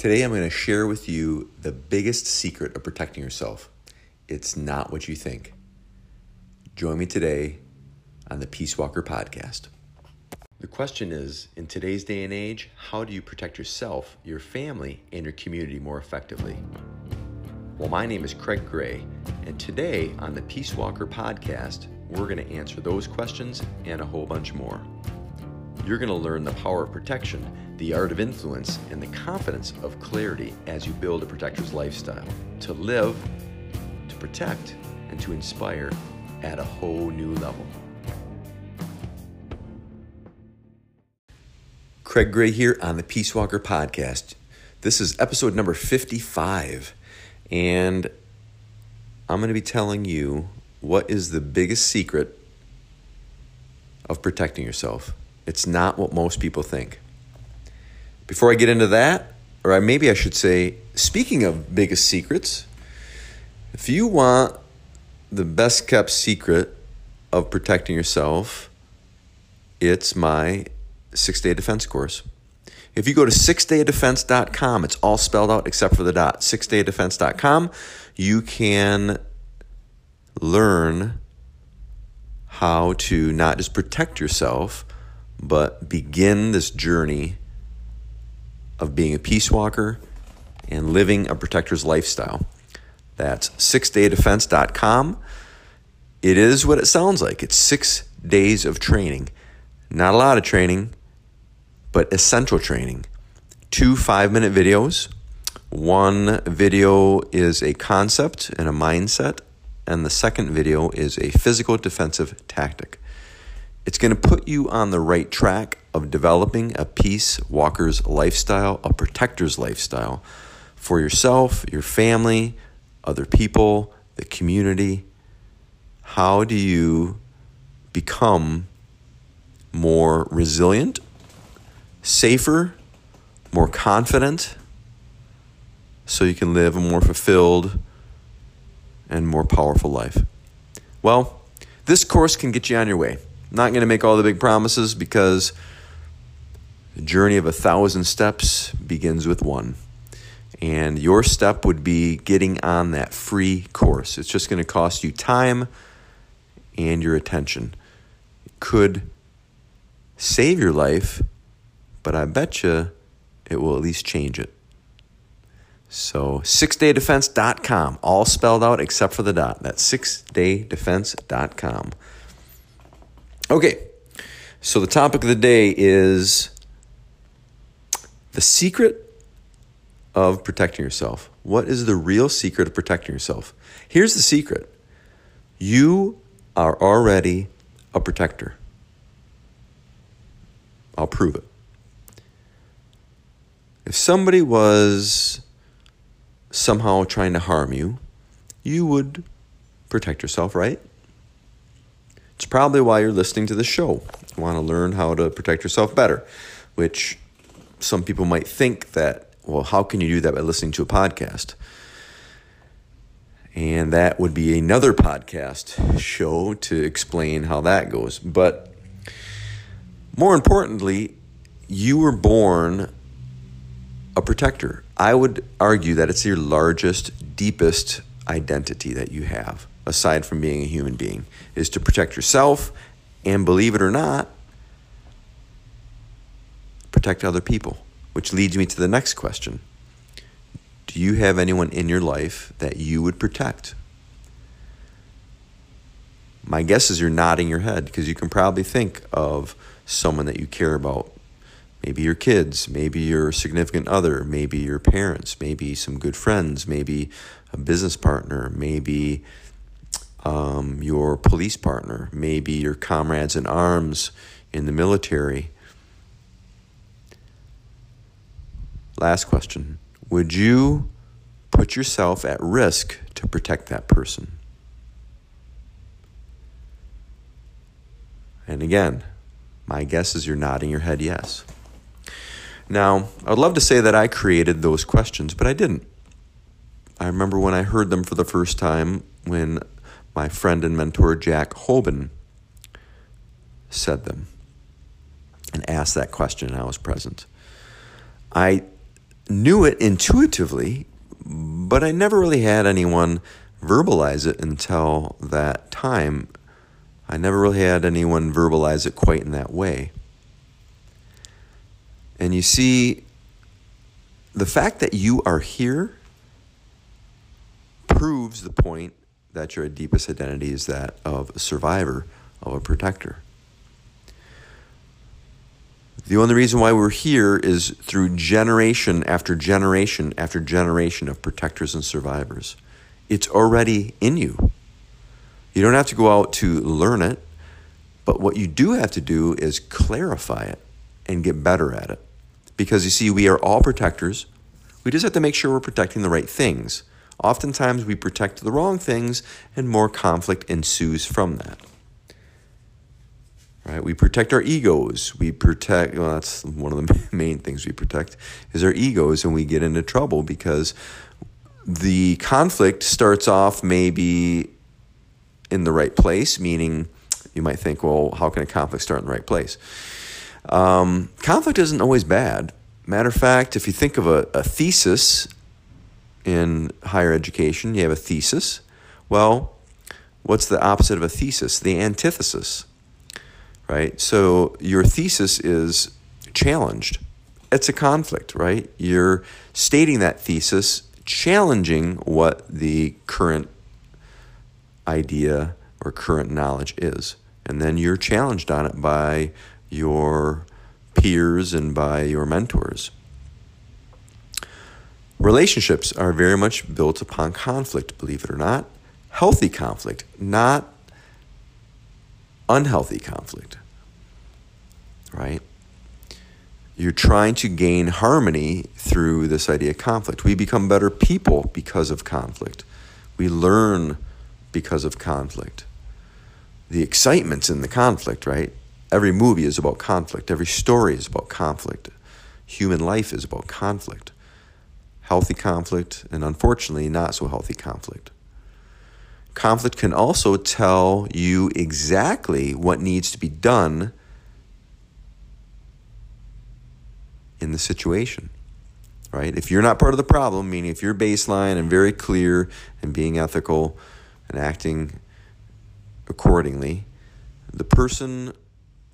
Today, I'm going to share with you the biggest secret of protecting yourself. It's not what you think. Join me today on the Peace Walker podcast. The question is in today's day and age, how do you protect yourself, your family, and your community more effectively? Well, my name is Craig Gray, and today on the Peace Walker podcast, we're going to answer those questions and a whole bunch more. You're going to learn the power of protection, the art of influence, and the confidence of clarity as you build a protector's lifestyle to live, to protect, and to inspire at a whole new level. Craig Gray here on the Peace Walker podcast. This is episode number 55, and I'm going to be telling you what is the biggest secret of protecting yourself. It's not what most people think. Before I get into that, or maybe I should say, speaking of biggest secrets, if you want the best kept secret of protecting yourself, it's my six day defense course. If you go to sixdaydefense.com, it's all spelled out except for the dot. Sixdaydefense.com, you can learn how to not just protect yourself, but begin this journey of being a peace walker and living a protector's lifestyle. That's sixdaydefense.com. It is what it sounds like. It's six days of training. Not a lot of training, but essential training. Two five minute videos. One video is a concept and a mindset, and the second video is a physical defensive tactic. It's going to put you on the right track of developing a peace walker's lifestyle, a protector's lifestyle for yourself, your family, other people, the community. How do you become more resilient, safer, more confident, so you can live a more fulfilled and more powerful life? Well, this course can get you on your way. Not going to make all the big promises because the journey of a thousand steps begins with one. And your step would be getting on that free course. It's just going to cost you time and your attention. It could save your life, but I bet you it will at least change it. So, sixdaydefense.com, all spelled out except for the dot. That's sixdaydefense.com. Okay, so the topic of the day is the secret of protecting yourself. What is the real secret of protecting yourself? Here's the secret you are already a protector. I'll prove it. If somebody was somehow trying to harm you, you would protect yourself, right? It's probably why you're listening to the show. You want to learn how to protect yourself better, which some people might think that, well, how can you do that by listening to a podcast? And that would be another podcast show to explain how that goes. But more importantly, you were born a protector. I would argue that it's your largest, deepest identity that you have aside from being a human being, is to protect yourself and, believe it or not, protect other people. Which leads me to the next question Do you have anyone in your life that you would protect? My guess is you're nodding your head because you can probably think of someone that you care about. Maybe your kids, maybe your significant other, maybe your parents, maybe some good friends, maybe a business partner, maybe um, your police partner, maybe your comrades in arms in the military. Last question Would you put yourself at risk to protect that person? And again, my guess is you're nodding your head yes. Now, I would love to say that I created those questions, but I didn't. I remember when I heard them for the first time when my friend and mentor Jack Hoban said them and asked that question, and I was present. I knew it intuitively, but I never really had anyone verbalize it until that time. I never really had anyone verbalize it quite in that way. And you see, the fact that you are here proves the point that your deepest identity is that of a survivor, of a protector. The only reason why we're here is through generation after generation after generation of protectors and survivors. It's already in you. You don't have to go out to learn it, but what you do have to do is clarify it and get better at it. Because you see, we are all protectors. We just have to make sure we're protecting the right things. Oftentimes, we protect the wrong things, and more conflict ensues from that. Right? We protect our egos. We protect, well, that's one of the main things we protect is our egos, and we get into trouble because the conflict starts off maybe in the right place, meaning you might think, well, how can a conflict start in the right place? Um, conflict isn't always bad. Matter of fact, if you think of a, a thesis in higher education, you have a thesis. Well, what's the opposite of a thesis? The antithesis, right? So your thesis is challenged. It's a conflict, right? You're stating that thesis, challenging what the current idea or current knowledge is. And then you're challenged on it by your peers and by your mentors. Relationships are very much built upon conflict, believe it or not. Healthy conflict, not unhealthy conflict. Right? You're trying to gain harmony through this idea of conflict. We become better people because of conflict. We learn because of conflict. The excitement's in the conflict, right? Every movie is about conflict. Every story is about conflict. Human life is about conflict. Healthy conflict, and unfortunately, not so healthy conflict. Conflict can also tell you exactly what needs to be done in the situation, right? If you're not part of the problem, meaning if you're baseline and very clear and being ethical and acting accordingly, the person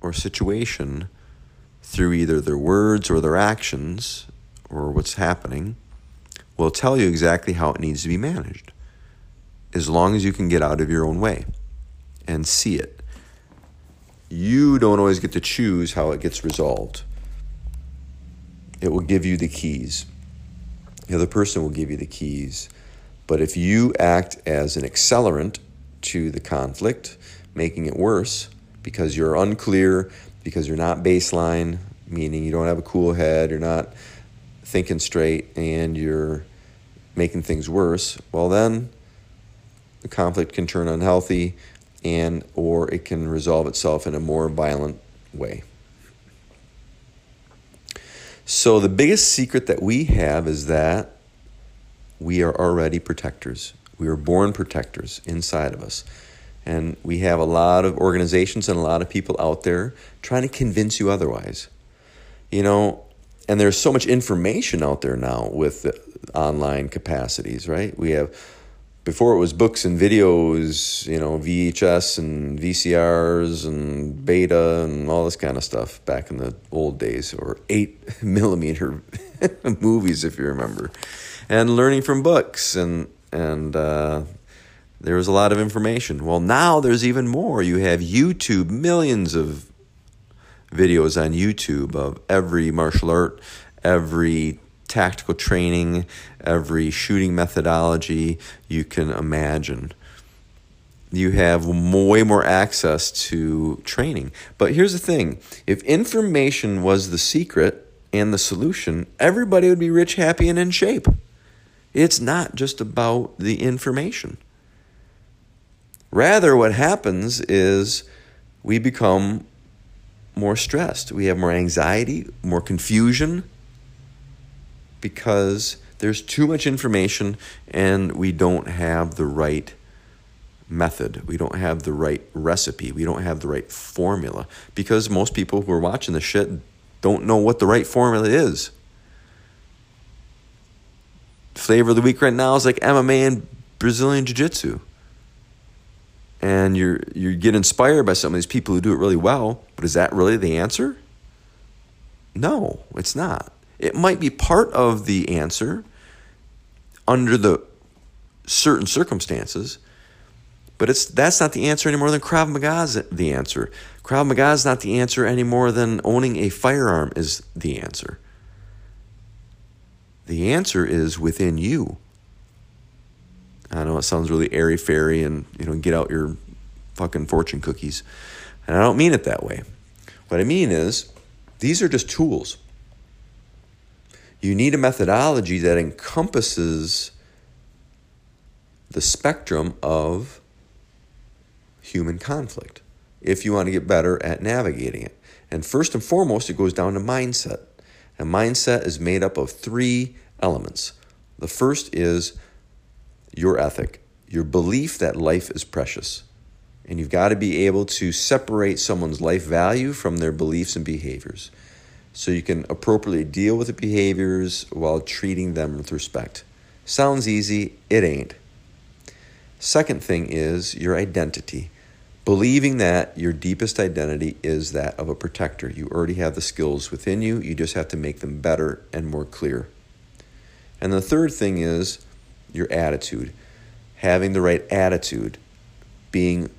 or situation through either their words or their actions or what's happening will tell you exactly how it needs to be managed as long as you can get out of your own way and see it. You don't always get to choose how it gets resolved. It will give you the keys. The other person will give you the keys. But if you act as an accelerant to the conflict, making it worse, because you're unclear, because you're not baseline, meaning you don't have a cool head, you're not thinking straight, and you're making things worse, well then the conflict can turn unhealthy and or it can resolve itself in a more violent way. So the biggest secret that we have is that we are already protectors. We are born protectors inside of us. And we have a lot of organizations and a lot of people out there trying to convince you otherwise. You know, and there's so much information out there now with online capacities, right? We have before it was books and videos, you know, VHS and VCRs and beta and all this kind of stuff back in the old days, or eight millimeter movies, if you remember, and learning from books and and uh, there was a lot of information. Well, now there's even more. You have YouTube, millions of videos on YouTube of every martial art, every tactical training, every shooting methodology you can imagine. You have way more access to training. But here's the thing if information was the secret and the solution, everybody would be rich, happy, and in shape. It's not just about the information. Rather, what happens is we become more stressed. We have more anxiety, more confusion because there's too much information and we don't have the right method. We don't have the right recipe. We don't have the right formula because most people who are watching this shit don't know what the right formula is. flavor of the week right now is like MMA and Brazilian Jiu Jitsu. And you're you get inspired by some of these people who do it really well, but is that really the answer? No, it's not. It might be part of the answer under the certain circumstances, but it's that's not the answer anymore than Krav Maga is the answer. Krav Maga is not the answer any more than owning a firearm is the answer. The answer is within you. I know it sounds really airy fairy and you know get out your fucking fortune cookies, and I don't mean it that way. What I mean is these are just tools. You need a methodology that encompasses the spectrum of human conflict if you want to get better at navigating it. And first and foremost, it goes down to mindset. And mindset is made up of three elements. The first is your ethic, your belief that life is precious. And you've got to be able to separate someone's life value from their beliefs and behaviors so you can appropriately deal with the behaviors while treating them with respect. Sounds easy, it ain't. Second thing is your identity. Believing that your deepest identity is that of a protector. You already have the skills within you, you just have to make them better and more clear. And the third thing is your attitude. Having the right attitude, being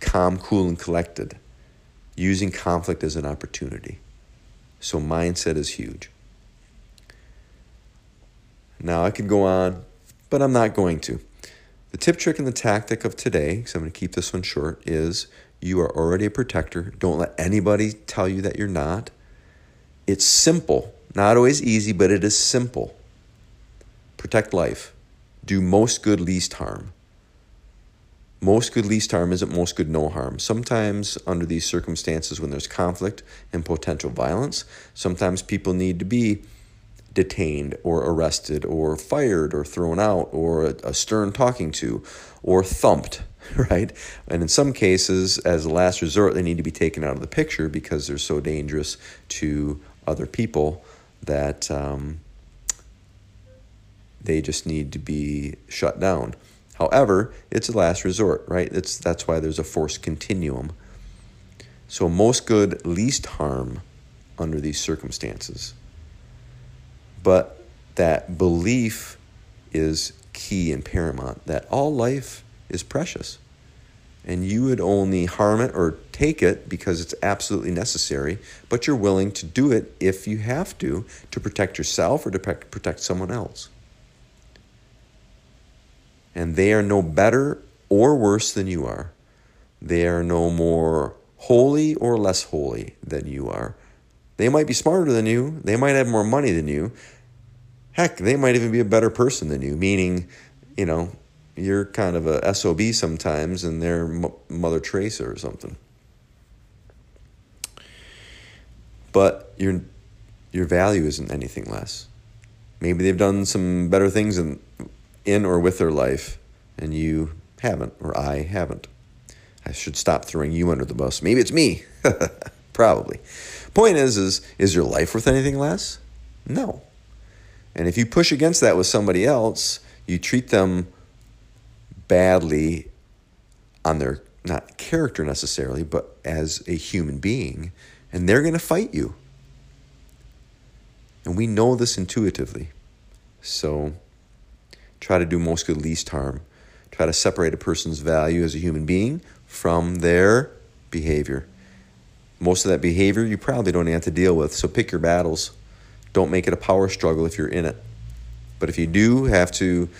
calm, cool, and collected, using conflict as an opportunity. So, mindset is huge. Now, I could go on, but I'm not going to. The tip, trick, and the tactic of today, because I'm going to keep this one short, is you are already a protector. Don't let anybody tell you that you're not. It's simple, not always easy, but it is simple. Protect life. Do most good, least harm. Most good, least harm isn't most good, no harm. Sometimes, under these circumstances, when there's conflict and potential violence, sometimes people need to be detained or arrested or fired or thrown out or a, a stern talking to or thumped, right? And in some cases, as a last resort, they need to be taken out of the picture because they're so dangerous to other people that um, they just need to be shut down. However, it's a last resort, right? It's, that's why there's a force continuum. So, most good, least harm under these circumstances. But that belief is key and paramount that all life is precious. And you would only harm it or take it because it's absolutely necessary, but you're willing to do it if you have to to protect yourself or to protect someone else. And they are no better or worse than you are. They are no more holy or less holy than you are. They might be smarter than you, they might have more money than you, Heck, they might even be a better person than you, meaning, you know, you're kind of a SOB sometimes and they're Mother Teresa or something. But your, your value isn't anything less. Maybe they've done some better things in, in or with their life, and you haven't, or I haven't. I should stop throwing you under the bus. Maybe it's me. Probably. Point is, is is your life worth anything less? No. And if you push against that with somebody else, you treat them badly on their not character necessarily, but as a human being, and they're going to fight you. And we know this intuitively. So try to do most good, least harm. Try to separate a person's value as a human being from their behavior. Most of that behavior you probably don't have to deal with, so pick your battles. Don't make it a power struggle if you're in it. But if you do have to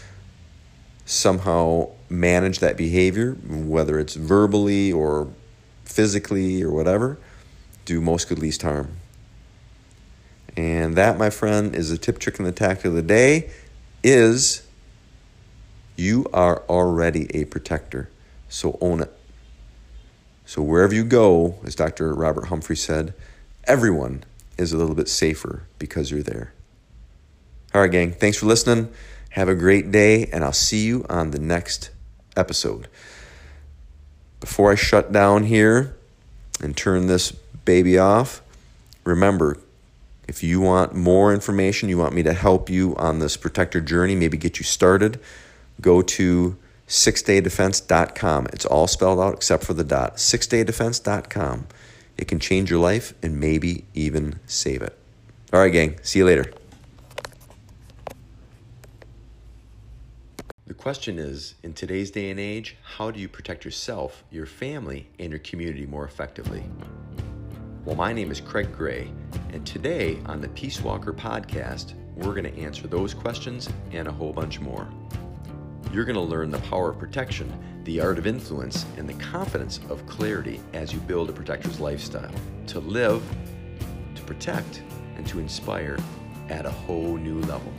somehow manage that behavior, whether it's verbally or physically or whatever, do most good, least harm. And that, my friend, is the tip, trick, and the tactic of the day is you are already a protector. So own it. So wherever you go, as Dr. Robert Humphrey said, everyone is a little bit safer because you're there. All right, gang, thanks for listening. Have a great day, and I'll see you on the next episode. Before I shut down here and turn this baby off, remember If you want more information, you want me to help you on this protector journey, maybe get you started, go to sixdaydefense.com. It's all spelled out except for the dot. Sixdaydefense.com. It can change your life and maybe even save it. All right, gang. See you later. The question is in today's day and age, how do you protect yourself, your family, and your community more effectively? Well, my name is Craig Gray, and today on the Peace Walker podcast, we're going to answer those questions and a whole bunch more. You're going to learn the power of protection, the art of influence, and the confidence of clarity as you build a protector's lifestyle to live, to protect, and to inspire at a whole new level.